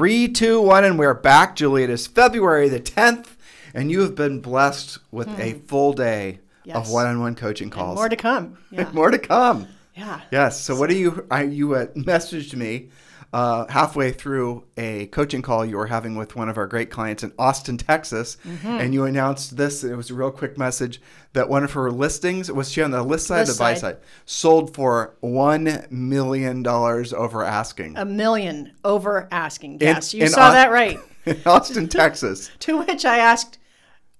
Three, two, one, and we're back, Julie. It is February the 10th, and you have been blessed with a hmm. full day Yes. of one-on-one coaching And calls. more to come. Yeah. More to come. Yeah. Yes. So, what do you? I, you uh, messaged me uh, halfway through a coaching call you were having with one of our great clients in Austin, Texas, Mm-hmm. and you announced this. It was a real quick message that one of her listings was she on the list side, or the buy side. side, sold for one million dollars over asking A million over asking. In- Yes, you in saw Au- that right. in Austin, Texas. to which I asked,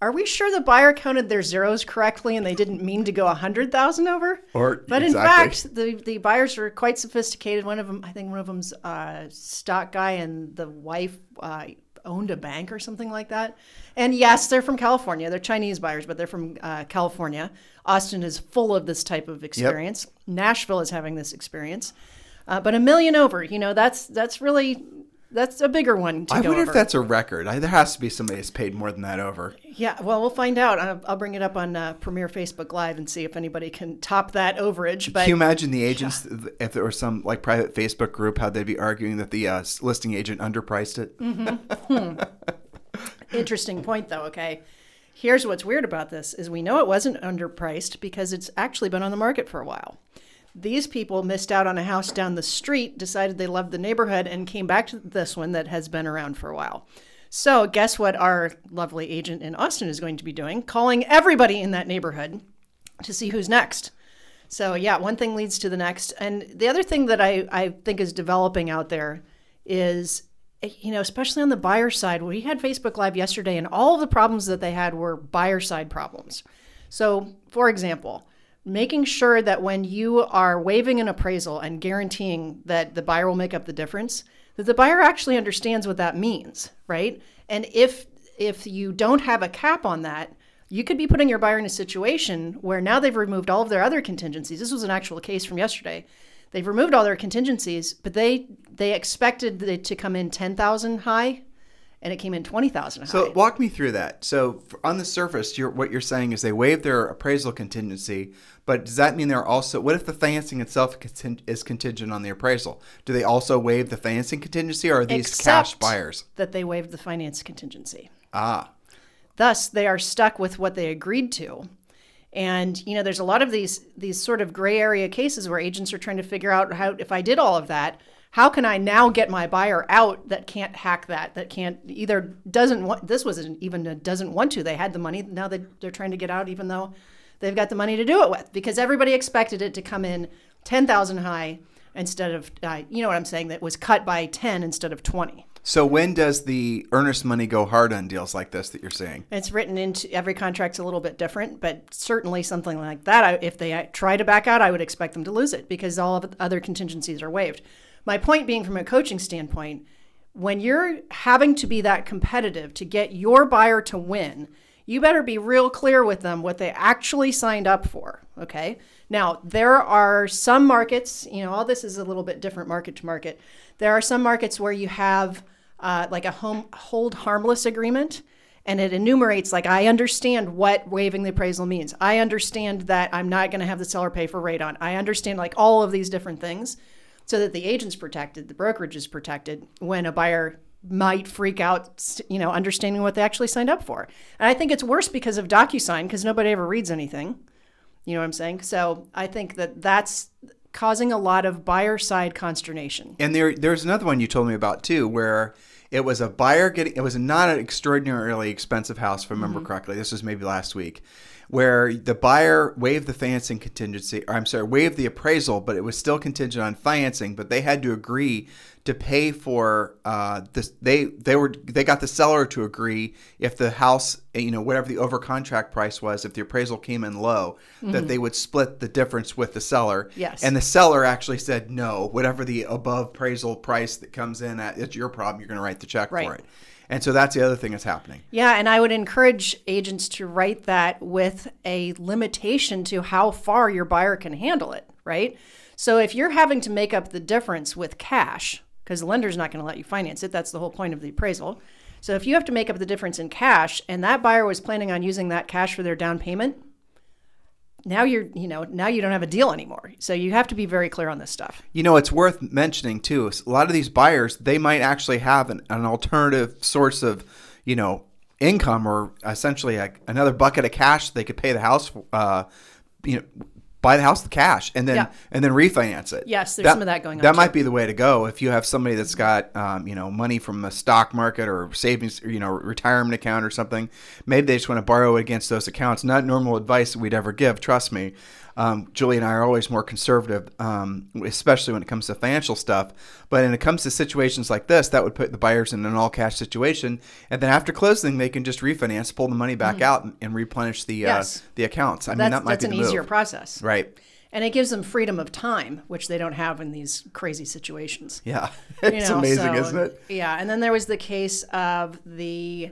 "Are we sure the buyer counted their zeros correctly and they didn't mean to go a hundred thousand over?" Or- but in fact, the the buyers were quite sophisticated. One of them, I think, one of them's a stock guy, and the wife uh, owned a bank or something like that. And yes, they're from California. They're Chinese buyers, but they're from uh, California. Austin is full of this type of experience. Nashville is having this experience. Uh, but a million over, you know, that's that's really that's a bigger one to I wonder over. if that's a record. I, there has to be somebody that's paid more than that over. Yeah, well, we'll find out. I'll, I'll bring it up on uh, Premier Facebook Live and see if anybody can top that overage. But Can you imagine the agents if there was some like private Facebook group how they'd be arguing that the uh, listing agent underpriced it? Mm. interesting point, though. Okay, here's what's weird about this: is we know it wasn't underpriced because it's actually been on the market for a while. These people missed out on a house down the street, decided they loved the neighborhood, and came back to this one that has been around for a while. So, guess what our lovely agent in Austin is going to be doing? Calling everybody in that neighborhood to see who's next. So yeah, one thing leads to the next. And the other thing that I, I think is developing out there is, you know, especially on the buyer side, we had Facebook Live yesterday and all of the problems that they had were buyer side problems. So for example, making sure that when you are waiving an appraisal and guaranteeing that the buyer will make up the difference, that the buyer actually understands what that means, right? And if if you don't have a cap on that, you could be putting your buyer in a situation where now they've removed all of their other contingencies. This was an actual case from yesterday. They've removed all their contingencies, but they they expected it to come in ten thousand high, and it came in twenty thousand. So walk me through that. So on the surface, you're, what you're saying is they waived their appraisal contingency, but does that mean they're also? What if the financing itself is contingent on the appraisal? Do they also waive the financing contingency, or are these cash buyers? that they waived the finance contingency. Ah, Thus, they are stuck with what they agreed to. And you know, there's a lot of these these sort of gray area cases where agents are trying to figure out how if I did all of that, how can I now get my buyer out that can't hack that, that can't either doesn't want this wasn't even a doesn't want to. They had the money, now they they're trying to get out even though they've got the money to do it with because everybody expected it to come in 10,000 high instead of uh, you know what I'm saying that was cut by 10 instead of 20. so when does the earnest money go hard on deals like this that you're saying? It's written into every contract's a little bit different, but certainly something like that. I, if they try to back out, I would expect them to lose it because all of the other contingencies are waived. My point being, from a coaching standpoint, when you're having to be that competitive to get your buyer to win, you better be real clear with them what they actually signed up for. Okay. Now, there are some markets, you know, all this is a little bit different market to market. There are some markets where you have uh, like a home hold harmless agreement and it enumerates like I understand what waiving the appraisal means. I understand that I'm not going to have the seller pay for radon. I understand like all of these different things so that the agent's protected, the brokerage is protected when a buyer might freak out, you know, understanding what they actually signed up for. And I think it's worse because of DocuSign because nobody ever reads anything. You know what I'm saying? So I think that that's causing a lot of buyer side consternation. And there, there's another one you told me about too, where it was a buyer getting. It was not an extraordinarily expensive house, if I remember mm-hmm. correctly. This was maybe last week, where the buyer waived the financing contingency, or I'm sorry, waived the appraisal, but it was still contingent on financing. But they had to agree to pay for uh, this. They they were they got the seller to agree if the house, you know, whatever the over contract price was, if the appraisal came in low, that they would split the difference with the seller. Mm-hmm. Yes. And the seller actually said no. Whatever the above appraisal price that comes in at, it's your problem. You're going to write the check Right. for it. And so that's the other thing that's happening. Yeah, and I would encourage agents to write that with a limitation to how far your buyer can handle it, right? So if you're having to make up the difference with cash, because the lender's not going to let you finance it, that's the whole point of the appraisal. So if you have to make up the difference in cash and that buyer was planning on using that cash for their down payment, now you're, you know, now you don't have a deal anymore. So you have to be very clear on this stuff. You know, it's worth mentioning too. A lot of these buyers, they might actually have an, an alternative source of, you know, income or essentially a, another bucket of cash they could pay the house, uh, you know, buy the house with cash and then Yeah. and then refinance it. Yes, there's some of that going on, That too. might be the way to go if you have somebody that's got, um, you know, money from the stock market or savings, or, you know, retirement account or something. Maybe they just want to borrow it against those accounts. Not normal advice that we'd ever give. Trust me. Um, Julie and I are always more conservative, um, especially when it comes to financial stuff. But when it comes to situations like this, that would put the buyers in an all cash situation. And then after closing, they can just refinance, pull the money back out, and, and replenish the Mm. Yes. uh, the accounts. I mean, That's, that might that's be an easier move. process. Right. And it gives them freedom of time, which they don't have in these crazy situations. Yeah. You it's know, amazing, so- isn't it? Yeah, and then there was the case of the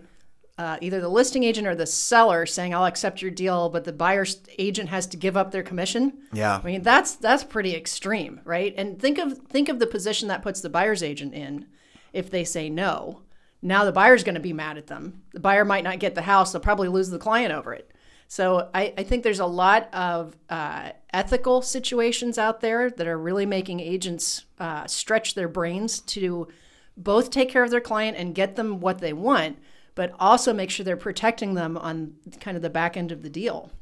uh, either the listing agent or the seller saying, "I'll accept your deal," but the buyer's agent has to give up their commission. Yeah. I mean that's that's pretty extreme, right? And think of think of the position that puts the buyer's agent in if they say no. Now the buyer's going to be mad at them. The buyer might not get the house; they'll probably lose the client over it. So I, I think there's a lot of uh, ethical situations out there that are really making agents uh, stretch their brains to both take care of their client and get them what they want, but also make sure they're protecting them on kind of the back end of the deal.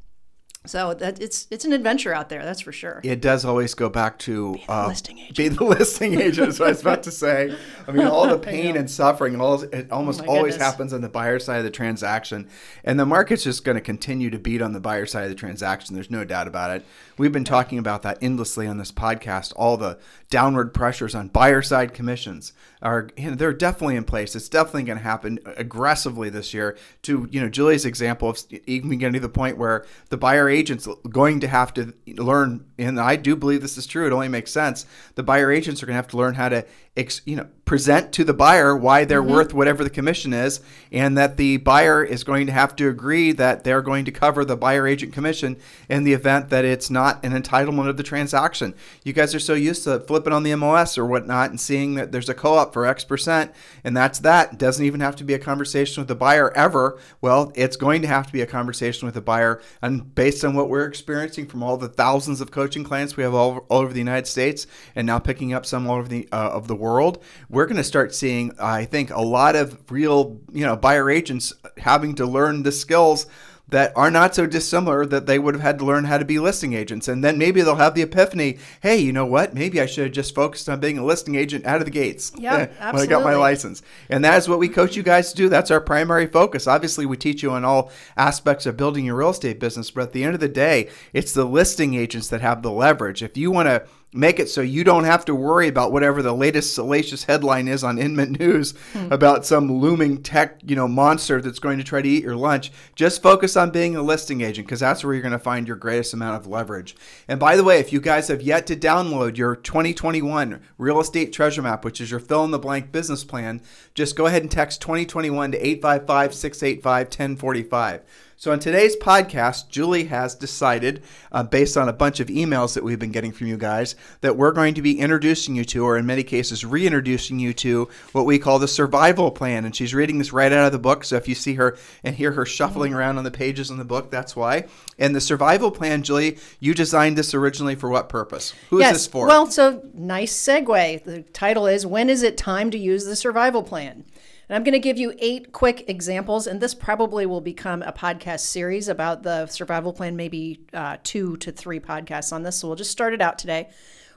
So that it's it's an adventure out there, that's for sure. it does always go back to be the uh, listing agent. Be the listing agent. Is what I was about to say. I mean, all the pain and suffering, all it almost Oh always goodness. happens on the buyer side of the transaction, and the market's just going to continue to beat on the buyer side of the transaction. There's no doubt about it. We've been talking about that endlessly on this podcast. All the downward pressures on buyer side commissions are you know, they're definitely in place. It's definitely going to happen aggressively this year. To you know, Julie's example of even getting to the point where the buyer agents going to have to learn, and I do believe this is true. It only makes sense. The buyer agents are going to have to learn how to, ex, you know, present to the buyer why they're worth whatever the commission is, and that the buyer is going to have to agree that they're going to cover the buyer agent commission in the event that it's not an entitlement of the transaction. You guys are so used to flipping on the MLS or whatnot and seeing that there's a co-op for X percent, and that's that. It doesn't even have to be a conversation with the buyer ever. Well, it's going to have to be a conversation with the buyer, and based on what we're experiencing from all the thousands of coaching clients we have all, all over the United States, and now picking up some all over the uh, of the world, we're going to start seeing, I think, a lot of real, you know, buyer agents having to learn the skills that are not so dissimilar that they would have had to learn how to be listing agents. And then maybe they'll have the epiphany, hey, you know what? Maybe I should have just focused on being a listing agent out of the gates Yeah, when I got my license. And that is what we coach you guys to do. That's our primary focus. Obviously, we teach you on all aspects of building your real estate business, but at the end of the day, it's the listing agents that have the leverage. If you want to make it so you don't have to worry about whatever the latest salacious headline is on Inman News hmm. about some looming tech, you know, monster that's going to try to eat your lunch. Just focus on being a listing agent because that's where you're going to find your greatest amount of leverage. And by the way, if you guys have yet to download your 2021 Real Estate Treasure Map, which is your fill in the blank business plan, just go ahead and text 2021 to 855 685 1045. So, in today's podcast, Julie has decided, uh, based on a bunch of emails that we've been getting from you guys, that we're going to be introducing you to, or in many cases, reintroducing you to what we call the survival plan. And she's reading this right out of the book. So, if you see her and hear her shuffling around on the pages in the book, that's why. And the survival plan, Julie, you designed this originally for what purpose? Who is yes. this for? Well, so nice segue. The title is When is it time to use the survival plan? And I'm going to give you eight quick examples, and this probably will become a podcast series about the survival plan, maybe uh, two to three podcasts on this. So we'll just start it out today.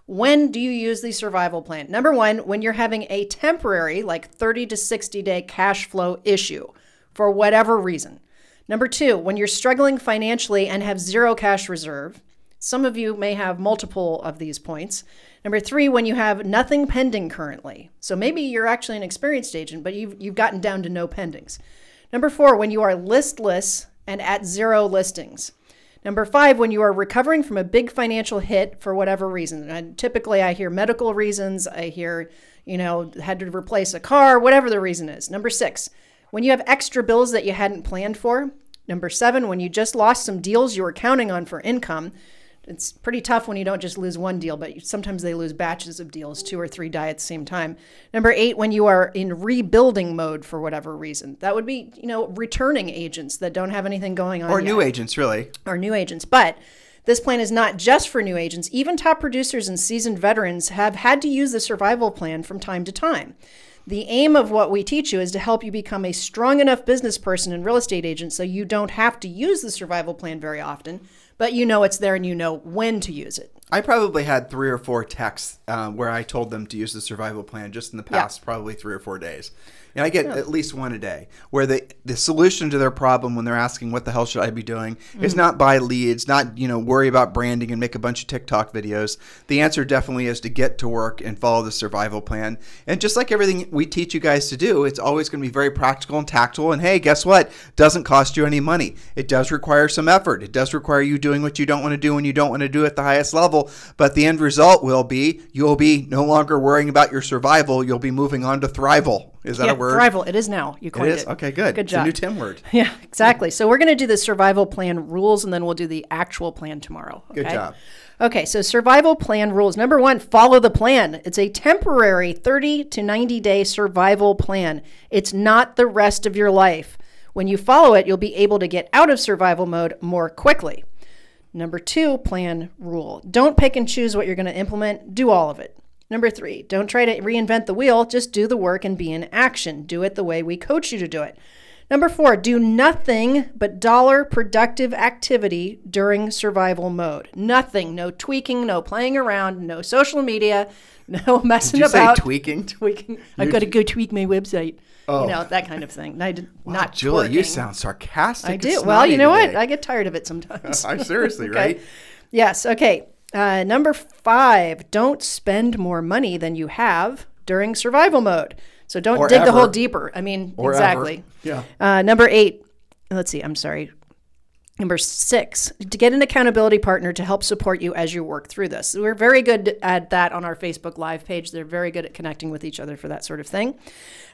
When do you use the survival plan? Number one, when you're having a temporary, like 30 to 60 day cash flow issue for whatever reason. Number two, when you're struggling financially and have zero cash reserve. Some of you may have multiple of these points. Number three, when you have nothing pending currently. So maybe you're actually an experienced agent, but you've, you've gotten down to no pendings. Number four, when you are listless and at zero listings. Number five, when you are recovering from a big financial hit for whatever reason. And typically, I hear medical reasons. I hear, you know, had to replace a car, whatever the reason is. Number six, when you have extra bills that you hadn't planned for. Number seven, when you just lost some deals you were counting on for income. It's pretty tough when you don't just lose one deal, but sometimes they lose batches of deals, two or three die at the same time. Number eight, when you are in rebuilding mode for whatever reason. That would be, you know, returning agents that don't have anything going on. Or yet. new agents, really. Or new agents. But this plan is not just for new agents. Even top producers and seasoned veterans have had to use the survival plan from time to time. The aim of what we teach you is to help you become a strong enough business person and real estate agent so you don't have to use the survival plan very often, but you know it's there and you know when to use it. I probably had three or four texts uh, where I told them to use the survival plan just in the past, probably three or four days. And I get at least one a day where the, the solution to their problem when they're asking what the hell should I be doing is not buy leads, not, you know, worry about branding and make a bunch of TikTok videos. The answer definitely is to get to work and follow the survival plan. And just like everything we teach you guys to do, it's always going to be very practical and tactile. And hey, guess what? Doesn't cost you any money. It does require some effort. It does require you doing what you don't want to do when you don't want to do at the highest level. But the end result will be you'll be no longer worrying about your survival. You'll be moving on to thrival. Is that yeah, a word? Thrival. It is now. You It coined is? it. Okay, good. Good It's job. a new Tim word. Yeah, exactly. So we're going to do the survival plan rules and then we'll do the actual plan tomorrow. Good job. Okay, so survival plan rules. Number one, follow the plan. It's a temporary 30 to 90 day survival plan. It's not the rest of your life. When you follow it, you'll be able to get out of survival mode more quickly. Number two, plan rule. Don't pick and choose what you're going to implement, do all of it. Number three, don't try to reinvent the wheel, just do the work and be in action. Do it the way we coach you to do it. Number four, do nothing but dollar productive activity during survival mode. Nothing, no tweaking, no playing around, no social media, no messing Did you say about. tweaking? tweaking. I've got to go tweak my website. You know, that kind of thing. I did, not Julie, you sound sarcastic. I do. Well, you know today. what? I get tired of it sometimes. I'm seriously, Okay. right? Yes. Okay. Uh, number five, don't spend more money than you have during survival mode. So don't Or dig the hole deeper. I mean, Or exactly. ever. Yeah. Uh, number eight, let's see, I'm sorry. Number six, to get an accountability partner to help support you as you work through this. We're very good at that on our Facebook Live page. They're very good at connecting with each other for that sort of thing.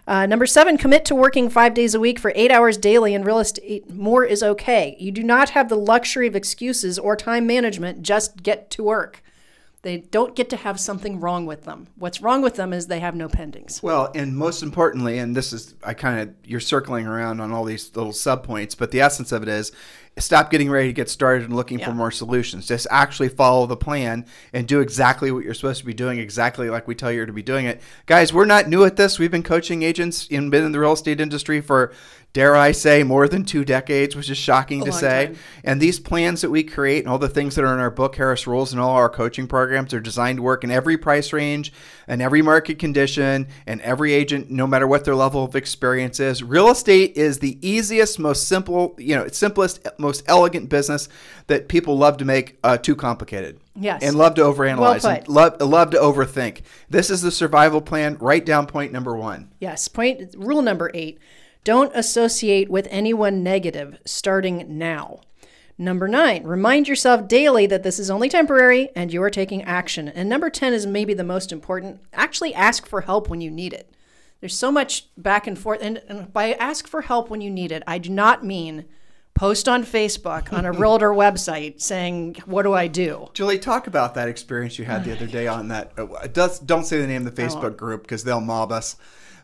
Uh, number seven, commit to working five days a week for eight hours daily in real estate. More is okay. You do not have the luxury of excuses or time management. Just get to work. They don't get to have something wrong with them. What's wrong with them is they have no pendings. Well, and most importantly, and this is, I kind of, you're circling around on all these little sub points, but the essence of it is stop getting ready to get started and looking for more solutions. Just actually follow the plan and do exactly what you're supposed to be doing, exactly like we tell you to be doing it. Guys, we're not new at this. We've been coaching agents and been in the real estate industry for, dare I say, more than two decades, which is shocking to say. time. And these plans that we create and all the things that are in our book, Harris Rules, and all our coaching programs are designed to work in every price range and every market condition and every agent, no matter what their level of experience is. Real estate is the easiest, most simple, you know, simplest, most elegant business that people love to make uh, too complicated. Yes. And love to overanalyze Well and love, love to overthink. This is the survival plan. Write down point number one. Yes. Point rule number eight don't associate with anyone negative starting now. Number nine, remind yourself daily that this is only temporary and you are taking action. And number 10 is maybe the most important. Actually, ask for help when you need it. There's so much back and forth. And, and by ask for help when you need it, I do not mean post on Facebook, on a realtor website saying, What do I do? Julie, talk about that experience you had the other day on that. Uh, does, don't say the name of the Facebook group because they'll mob us.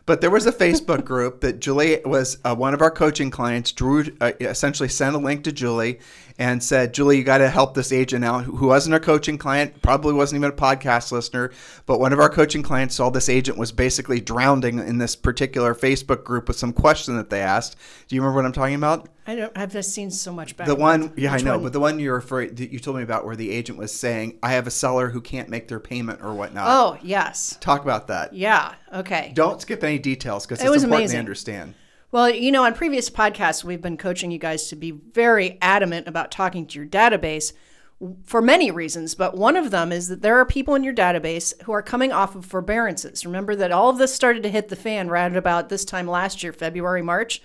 But there was a Facebook group that Julie was uh, one of our coaching clients. Drew uh, essentially sent a link to Julie and said, "Julie, you got to help this agent out who wasn't a coaching client, probably wasn't even a podcast listener, but one of our coaching clients saw this agent was basically drowning in this particular Facebook group with some question that they asked. Do you remember what I'm talking about? I don't, I've just seen so much back. The one, yeah, I know, one? but the one you're referring, that you told me about, where the agent was saying, "I have a seller who can't make their payment or whatnot." Oh, yes. Talk about that. Yeah. Okay. Don't skip any details because it's was important amazing. to understand. Well, you know, on previous podcasts, we've been coaching you guys to be very adamant about talking to your database. for many reasons, but one of them is that there are people in your database who are coming off of forbearances. Remember that all of this started to hit the fan right about this time last year, February, March.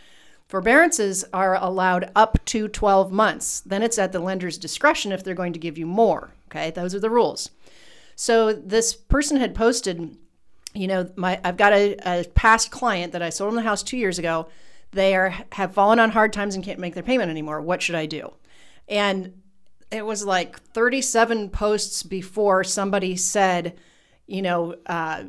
Forbearances are allowed up to 12 months. Then it's at the lender's discretion if they're going to give you more. Okay, those are the rules. So this person had posted, you know, my I've got a, a past client that I sold them the house two years ago. They are have fallen on hard times and can't make their payment anymore. What should I do? And it was like 37 posts before somebody said, you know, uh,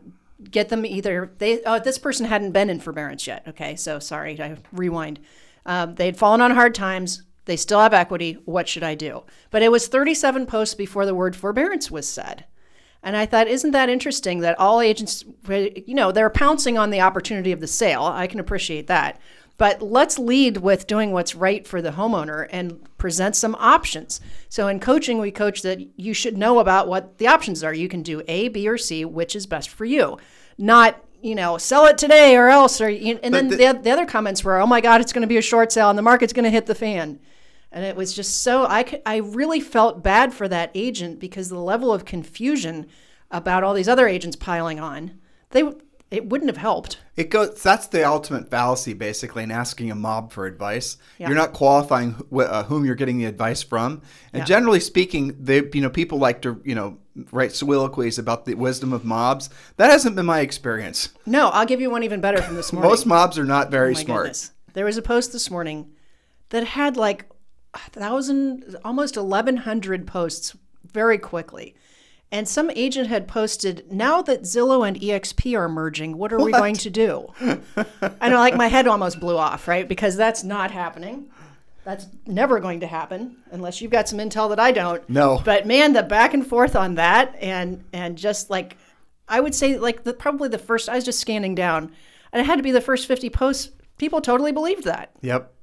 get them either they oh this person hadn't been in forbearance yet. Okay, so sorry, I rewind. Um, they had fallen on hard times. They still have equity. What should I do? But it was 37 posts before the word forbearance was said. And I thought, isn't that interesting that all agents, you know, they're pouncing on the opportunity of the sale. I can appreciate that. But let's lead with doing what's right for the homeowner and present some options. So in coaching, we coach that you should know about what the options are. You can do A, B, or C, which is best for you. Not, you know, sell it today or else. Or and But then the- the, the other comments were, oh my God, it's going to be a short sale and the market's going to hit the fan. And it was just so I could, I really felt bad for that agent because the level of confusion about all these other agents piling on, they it wouldn't have helped. It goes. That's the ultimate fallacy, basically, in asking a mob for advice. Yeah. You're not qualifying wh- uh, whom you're getting the advice from, and Yeah. generally speaking, they, you know, people like to, you know, write soliloquies about the wisdom of mobs. That hasn't been my experience. No, I'll give you one even better from this morning. Most mobs are not very Oh smart. goodness. There was a post this morning that had like thousand, almost 1,100 posts very quickly. And some agent had posted, now that Zillow and EXP are merging, what are we going to do? I know, like my head almost blew off, right? Because that's not happening. That's never going to happen unless you've got some intel that I don't. No. But man, the back and forth on that and and just like I would say like the probably the first I was just scanning down and it had to be the first 50 posts people totally believed that. Yep.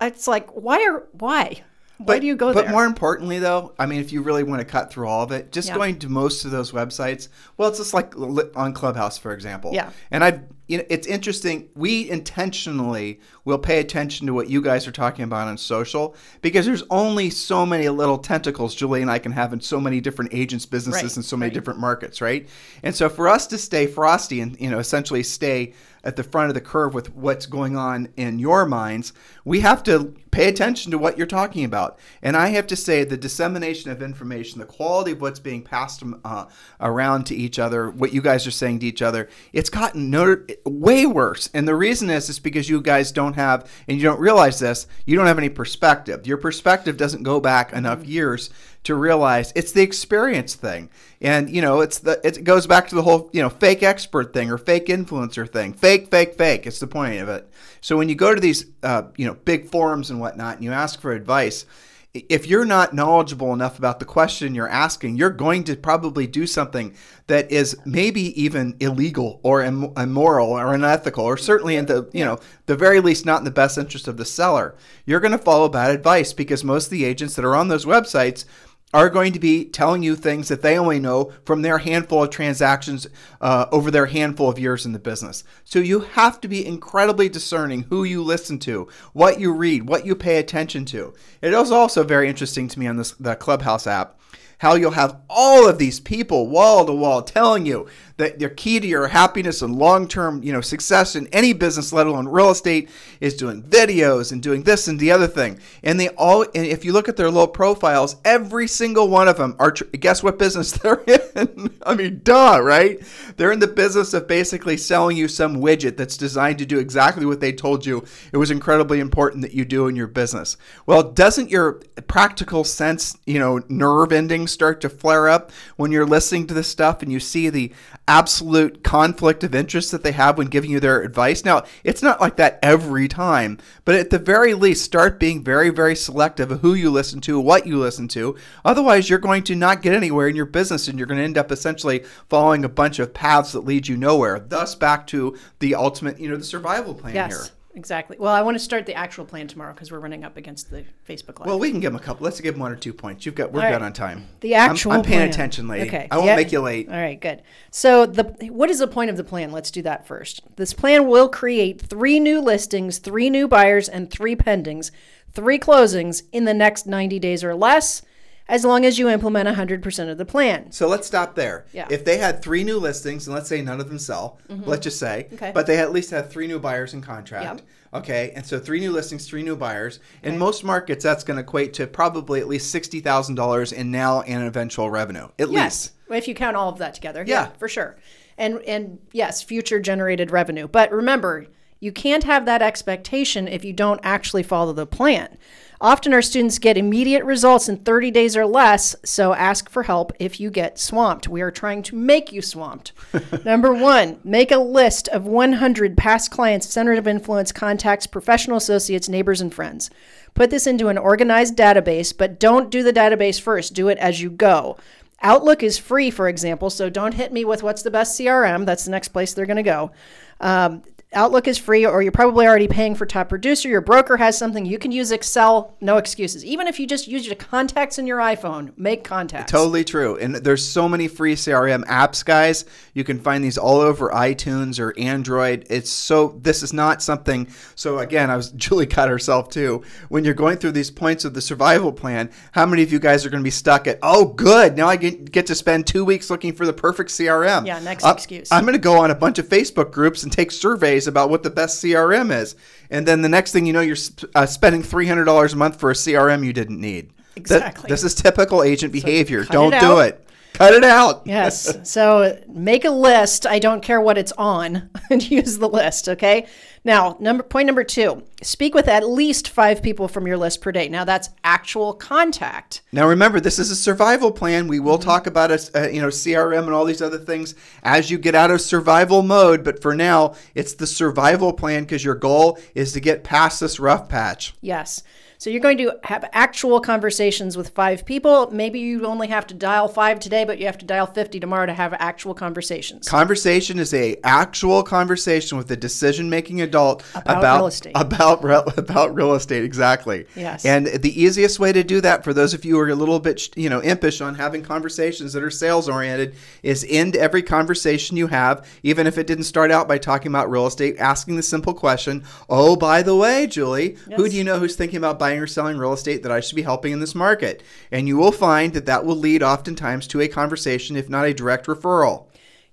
It's like why are why? Why do you go but there? But more importantly, though, I mean, if you really want to cut through all of it, just Yeah. going to most of those websites. Well, it's just like on Clubhouse, for example. Yeah. And I, you know, it's interesting. We intentionally will pay attention to what you guys are talking about on social because there's only so many little tentacles Julie and I can have in so many different agents' businesses Right, and so many right. different markets, right? And so for us to stay frosty and you know essentially stay at the front of the curve with what's going on in your minds, we have to pay attention to what you're talking about. And I have to say, the dissemination of information, the quality of what's being passed uh, around to each other, what you guys are saying to each other, it's gotten no, way worse. And the reason is, is because you guys don't have, and you don't realize this, you don't have any perspective. Your perspective doesn't go back enough years to realize it's the experience thing. And you know, it's the it goes back to the whole, you know, fake expert thing or fake influencer thing. Fake, fake, fake. It's the point of it. So when you go to these uh, you know, big forums and whatnot and you ask for advice, if you're not knowledgeable enough about the question you're asking, you're going to probably do something that is maybe even illegal or im- immoral or unethical or certainly in the, you know, the very least not in the best interest of the seller. You're going to follow bad advice because most of the agents that are on those websites are going to be telling you things that they only know from their handful of transactions uh, over their handful of years in the business. So you have to be incredibly discerning who you listen to, what you read, what you pay attention to. It is also very interesting to me on this the Clubhouse app how you'll have all of these people wall to wall telling you that their key to your happiness and long-term you know success in any business let alone real estate is doing videos and doing this and the other thing. And they all and if you look at their little profiles every single one of them are guess what business they're in? I mean duh right? They're in the business of basically selling you some widget that's designed to do exactly what they told you. It was incredibly important that you do in your business. Well doesn't your practical sense you know nerve endings start to flare up when you're listening to this stuff and you see the absolute conflict of interest that they have when giving you their advice. Now it's not like that every time but at the very least start being very very selective of who you listen to what you listen to. Otherwise you're going to not get anywhere in your business and you're going to end up essentially following a bunch of paths that lead you nowhere. Thus back to the ultimate you know the survival plan yes, here exactly. Well, I want to start the actual plan tomorrow because we're running up against the Facebook Live. well, we can give them a couple. Let's give them one or two points. You've got we're All good on time. The I'm- actual I'm, paying plan. attention, lady. Okay. I won't Yeah. make you late. All right, good. So the what is the point of the plan? Let's do that first. This plan will create three new listings, three new buyers, and three pendings, three closings in the next 90 days or less. As long as you implement 100% of the plan. So let's stop there. Yeah. Mm-hmm. If they had three new listings, and let's say none of them sell, let's just say, Okay. but they at least had three new buyers in contract. Yep. Okay, and so three new listings, three new buyers. In most markets, that's going to equate to probably at least sixty thousand dollars in now and eventual revenue. At Yes, least. if you count all of that together. Yeah. for sure. And and yes, future generated revenue. But remember, you can't have that expectation if you don't actually follow the plan. Often our students get immediate results in 30 days or less, so ask for help if you get swamped. We are trying to make you swamped. Number 1, make a list of 100 past clients, center of influence, contacts, professional associates, neighbors and friends. Put this into an organized database, but don't do the database first. Do it as you go. Outlook is free, for example, so don't hit me with what's the best CRM. That's the next place they're going to go. Um, Outlook is free, or you're probably already paying for Top Producer. Your broker has something. You can use Excel, no excuses. Even if you just use your contacts in your iPhone, make contacts. Totally true. And there's so many free CRM apps, guys. You can find these all over iTunes or Android. It's so this is not something so again, I was Julie cut herself too. When you're going through these points of the survival plan, how many of you guys are going to be stuck at, "Oh, good. Now I get, get to spend 2 weeks looking for the perfect CRM." Yeah, next I'm- excuse. I'm going to go on a bunch of Facebook groups and take surveys about what the best CRM is. And then the next thing you know, you're sp- uh, spending $300 a month for a CRM you didn't need. Th- Exactly. this is typical agent behavior. cut Don't it do it. Cut it out. Yes. So make a list. I don't care what it's on, and use the list. Okay. Now, number point number two: speak with at least five people from your list per day. Now that's actual contact. Now remember, this is a survival plan. We Mm-hmm. will talk about a, uh, you know CRM and all these other things as you get out of survival mode. But for now, it's the survival plan because your goal is to get past this rough patch. Yes. So you're going to have actual conversations with five people. Maybe you only have to dial five today, but you have to dial 50 tomorrow to have actual conversations. Conversation is a actual conversation with a decision making adult About real estate. About about real estate, exactly. Yes. And the easiest way to do that for those of you who are a little bit you know impish on having conversations that are sales oriented is end every conversation you have, even if it didn't start out by talking about real estate, asking the simple question, "Oh, by the way, Julie, who do you know who's thinking about buying or selling real estate that I should be helping in this market?" And you will find that that will lead oftentimes to a conversation, if not a direct referral.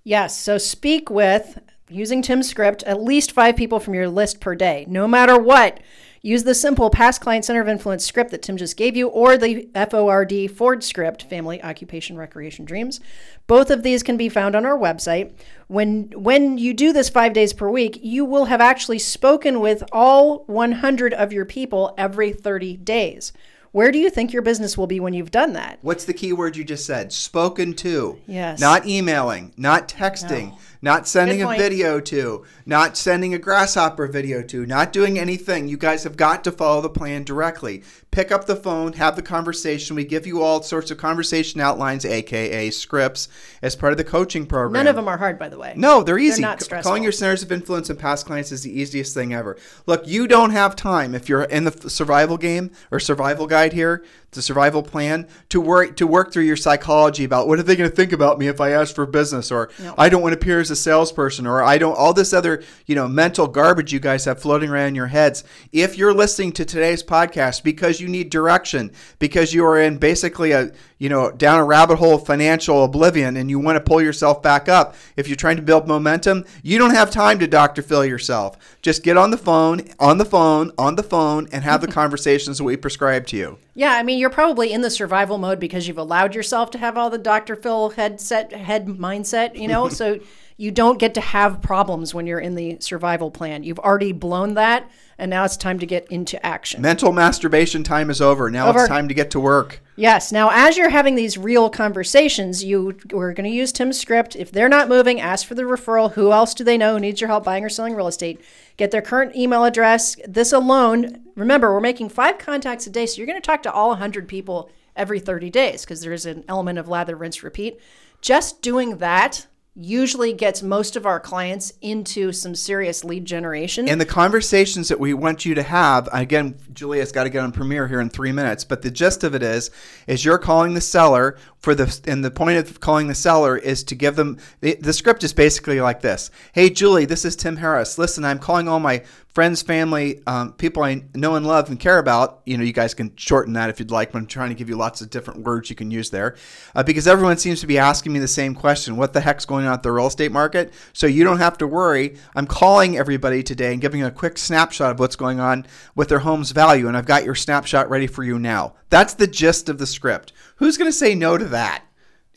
Yes. So speak with, using Tim's script, at least five people from your list per day, no matter what. Use the simple past client center of influence script that Tim just gave you, or the FORD Ford script, Family Occupation Recreation Dreams. Both of these can be found on our website. When when you do this five days per week, you will have actually spoken with all 100 of your people every 30 days. Where do you think your business will be when you've done that? What's the key word you just said? Spoken to. Yes. Not emailing, not texting, No. Not sending a video to, not sending a grasshopper video to, not doing anything. You guys have got to follow the plan directly. Pick up the phone, have the conversation. We give you all sorts of conversation outlines, aka scripts, as part of the coaching program. None of them are hard, by the way. No, they're easy. They're not stressful. Calling your centers of influence and past clients is the easiest thing ever. Look, you don't have time if you're in the survival game or survival guide here, the survival plan, to work to work through your psychology about what are they going to think about me if I ask for business, or I don't want to appear as a salesperson, or I don't all this other you know mental garbage you guys have floating around in your heads. If you're listening to today's podcast because you need direction, because you are in basically a you know down a rabbit hole of financial oblivion, and you want to pull yourself back up, if you're trying to build momentum, you don't have time to Dr. Phil yourself. Just get on the phone, on the phone, on the phone, and have the conversations that we prescribe to you. Yeah, I mean, you're probably in the survival mode because you've allowed yourself to have all the Dr. Phil headset head mindset, you know, so you don't get to have problems when you're in the survival plan. You've already blown that, and now it's time to get into action. Mental masturbation time is over. Now Over. it's time to get to work. Yes. Now, as you're having these real conversations, you we're going to use Tim's script. If they're not moving, ask for the referral. Who else do they know who needs your help buying or selling real estate? Get their current email address. This alone, remember, we're making five contacts a day, so you're going to talk to all 100 people every 30 days because there's an element of lather, rinse, repeat. Just doing that usually gets most of our clients into some serious lead generation. And the conversations that we want you to have, again, Julia's got to get on premiere here in three minutes, but the gist of it is, is you're calling the seller for the and the point of calling the seller is to give them the, the script is basically like this. Hey Julie, this is Tim Harris. Listen, I'm calling all my friends, family, um, people I know and love and care about. You know, you guys can shorten that if you'd like, but I'm trying to give you lots of different words you can use there uh, because everyone seems to be asking me the same question what the heck's going on at the real estate market? So you don't have to worry. I'm calling everybody today and giving a quick snapshot of what's going on with their home's value, and I've got your snapshot ready for you now. That's the gist of the script. Who's going to say no to that?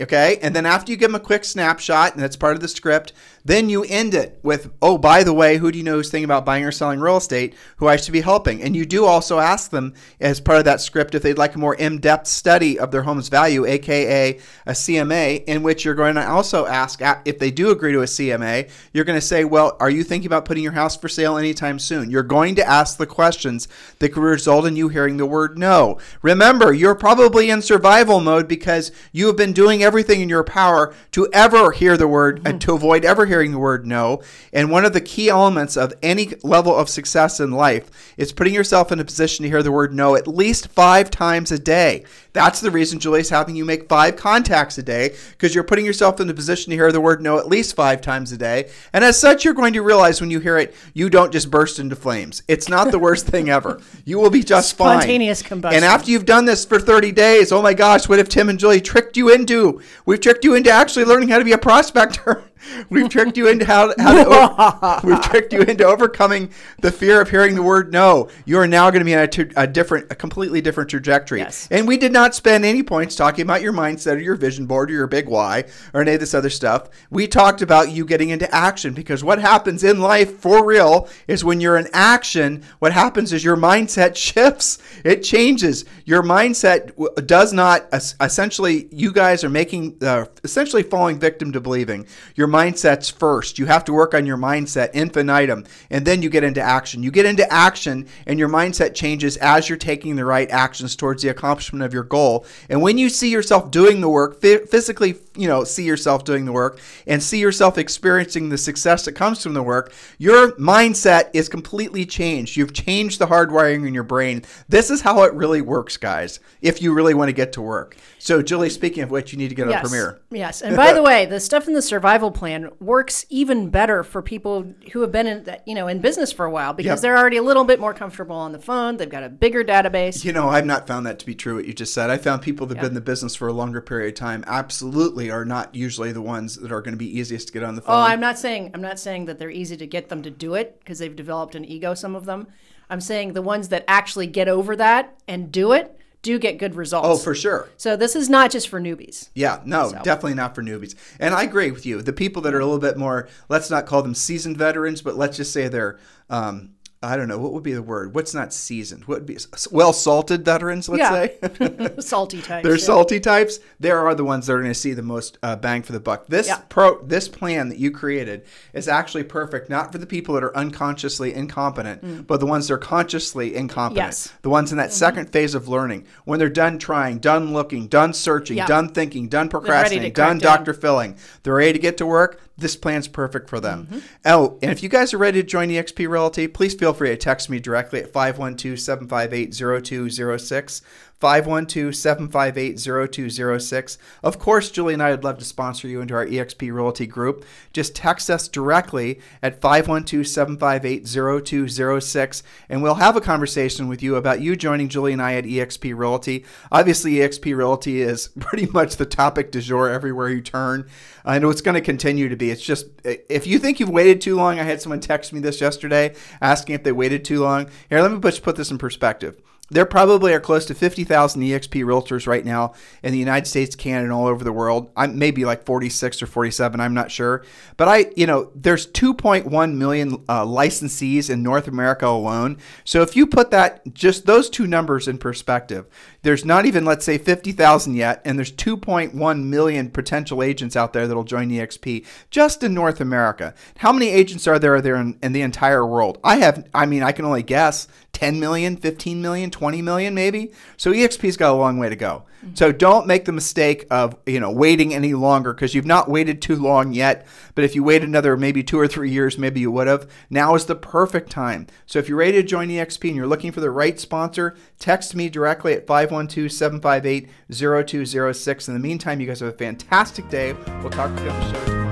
Okay. And then after you give them a quick snapshot, and that's part of the script, then you end it with, oh, by the way, who do you know who's thinking about buying or selling real estate who I should be helping? And you do also ask them as part of that script if they'd like a more in depth study of their home's value, aka a CMA, in which you're going to also ask if they do agree to a CMA, you're going to say, well, are you thinking about putting your house for sale anytime soon? You're going to ask the questions that could result in you hearing the word no. Remember, you're probably in survival mode because you have been doing everything in your power to ever hear the word and mm-hmm. to avoid ever hearing the word no. And one of the key elements of any level of success in life is putting yourself in a position to hear the word no at least five times a day. That's the reason Julie's having you make five contacts a day because you're putting yourself in a position to hear the word no at least five times a day. And as such, you're going to realize when you hear it, you don't just burst into flames. It's not the worst thing ever. You will be just fine. Spontaneous combustion. And after you've done this for 30 days, oh my gosh, what if Tim and Julie tricked you into? We've tricked you into actually learning how to be a prospector. We've tricked you into how, how to, we've tricked you into overcoming the fear of hearing the word no. You are now going to be on a, a different, a completely different trajectory. Yes. And we did not spend any points talking about your mindset or your vision board or your big why or any of this other stuff. We talked about you getting into action because what happens in life for real is when you're in action, what happens is your mindset shifts. It changes. Your mindset does not essentially. You guys are making uh, essentially falling victim to believing your mindset's first. You have to work on your mindset infinitum, and then you get into action. You get into action, and your mindset changes as you're taking the right actions towards the accomplishment of your goal. And when you see yourself doing the work, physically, you know, see yourself doing the work, and see yourself experiencing the success that comes from the work, your mindset is completely changed. You've changed the hardwiring in your brain. This is how it really works, guys. If you really want to get to work. So, Julie, speaking of which, you need to get yes. on Premiere. Yes. And by the way, the stuff in the survival plan works even better for people who have been in you know in business for a while because yep. they're already a little bit more comfortable on the phone. They've got a bigger database. You know, I've not found that to be true. What you just said, I found people that've been in the business for a longer period of time absolutely are not usually the ones that are going to be easiest to get on the oh, phone. Oh, I'm not saying I'm not saying that they're easy to get them to do it because they've developed an ego. Some of them. I'm saying the ones that actually get over that and do it do get good results. Oh, for sure. So this is not just for newbies. Yeah, no, so. definitely not for newbies. And I agree with you. The people that are a little bit more, let's not call them seasoned veterans, but let's just say they're um, I don't know what would be the word. What's not seasoned? What would be well salted veterans? Let's yeah. say salty types. They're yeah. salty types. There are the ones that are going to see the most uh, bang for the buck. This yeah. pro this plan that you created is actually perfect, not for the people that are unconsciously incompetent, mm. but the ones that are consciously incompetent. Yes. The ones in that mm-hmm. second phase of learning, when they're done trying, done looking, done searching, done thinking, done procrastinating, done Dr. Phil-ing, they're ready to get to work this plan's perfect for them. Mm-hmm. Oh, and if you guys are ready to join eXp Realty, please feel free to text me directly at 512 758 0206. 512 758 0206. Of course, Julie and I would love to sponsor you into our eXp Realty group. Just text us directly at 512 758 0206, and we'll have a conversation with you about you joining Julie and I at eXp Realty. Obviously, eXp Realty is pretty much the topic du jour everywhere you turn. I know it's going to continue to be. It's just, if you think you've waited too long, I had someone text me this yesterday asking if they waited too long. Here, let me put this in perspective there probably are close to 50,000 EXP realtors right now in the United States, Canada, and all over the world. I'm maybe like 46 or 47, I'm not sure. But I, you know, there's 2.1 million uh, licensees in North America alone. So if you put that, just those two numbers in perspective, there's not even, let's say, 50,000 yet, and there's 2.1 million potential agents out there that'll join EXP just in North America. How many agents are there there in, in the entire world? I have, I mean, I can only guess 10 million, 15 million, 20 million maybe. So EXP's got a long way to go. So don't make the mistake of, you know, waiting any longer because you've not waited too long yet. But if you wait another maybe two or three years, maybe you would have. Now is the perfect time. So if you're ready to join EXP and you're looking for the right sponsor, text me directly at 512-758-0206. In the meantime, you guys have a fantastic day. We'll talk to you on the show tomorrow.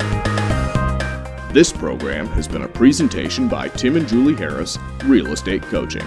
This program has been a presentation by Tim and Julie Harris, Real Estate Coaching.